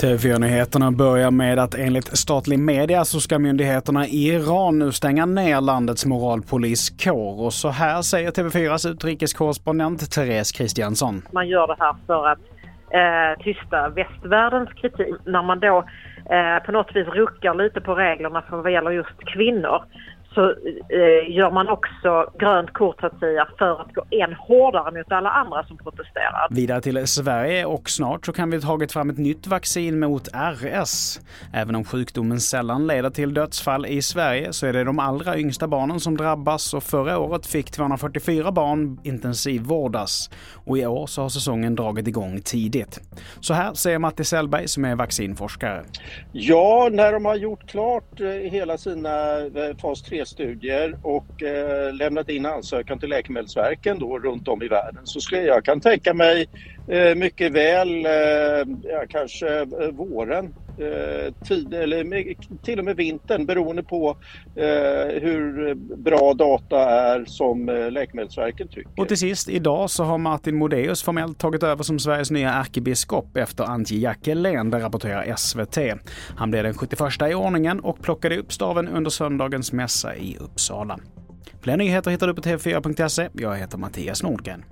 TV4-nyheterna börjar med att enligt statlig media så ska myndigheterna i Iran nu stänga ner landets moralpoliskår. Och så här säger TV4s utrikeskorrespondent Therese Kristiansson. Man gör det här för att eh, tysta västvärldens kritik. När man då eh, på något vis ruckar lite på reglerna för vad gäller just kvinnor så eh, gör man också grönt kort så att säga för att gå än hårdare mot alla andra som protesterar. Vidare till Sverige och snart så kan vi tagit fram ett nytt vaccin mot RS. Även om sjukdomen sällan leder till dödsfall i Sverige så är det de allra yngsta barnen som drabbas och förra året fick 244 barn intensivvårdas. Och i år så har säsongen dragit igång tidigt. Så här säger Matti Sellberg som är vaccinforskare. Ja, när de har gjort klart eh, hela sina eh, fas 3 studier och eh, lämnat in ansökan till Läkemedelsverken då runt om i världen. Så skulle jag kan tänka mig Eh, mycket väl, eh, ja, kanske eh, våren, tid, eller till och med vintern beroende på hur bra data är som Läkemedelsverket tycker. Och till sist, idag så har Martin Modéus formellt tagit över som Sveriges nya ärkebiskop efter Antje Jackelén, det rapporterar SVT. Han blev den 71 i ordningen och plockade upp staven under söndagens mässa i Uppsala. Fler nyheter hittar du på tv4.se. Jag heter Mattias Nordgren.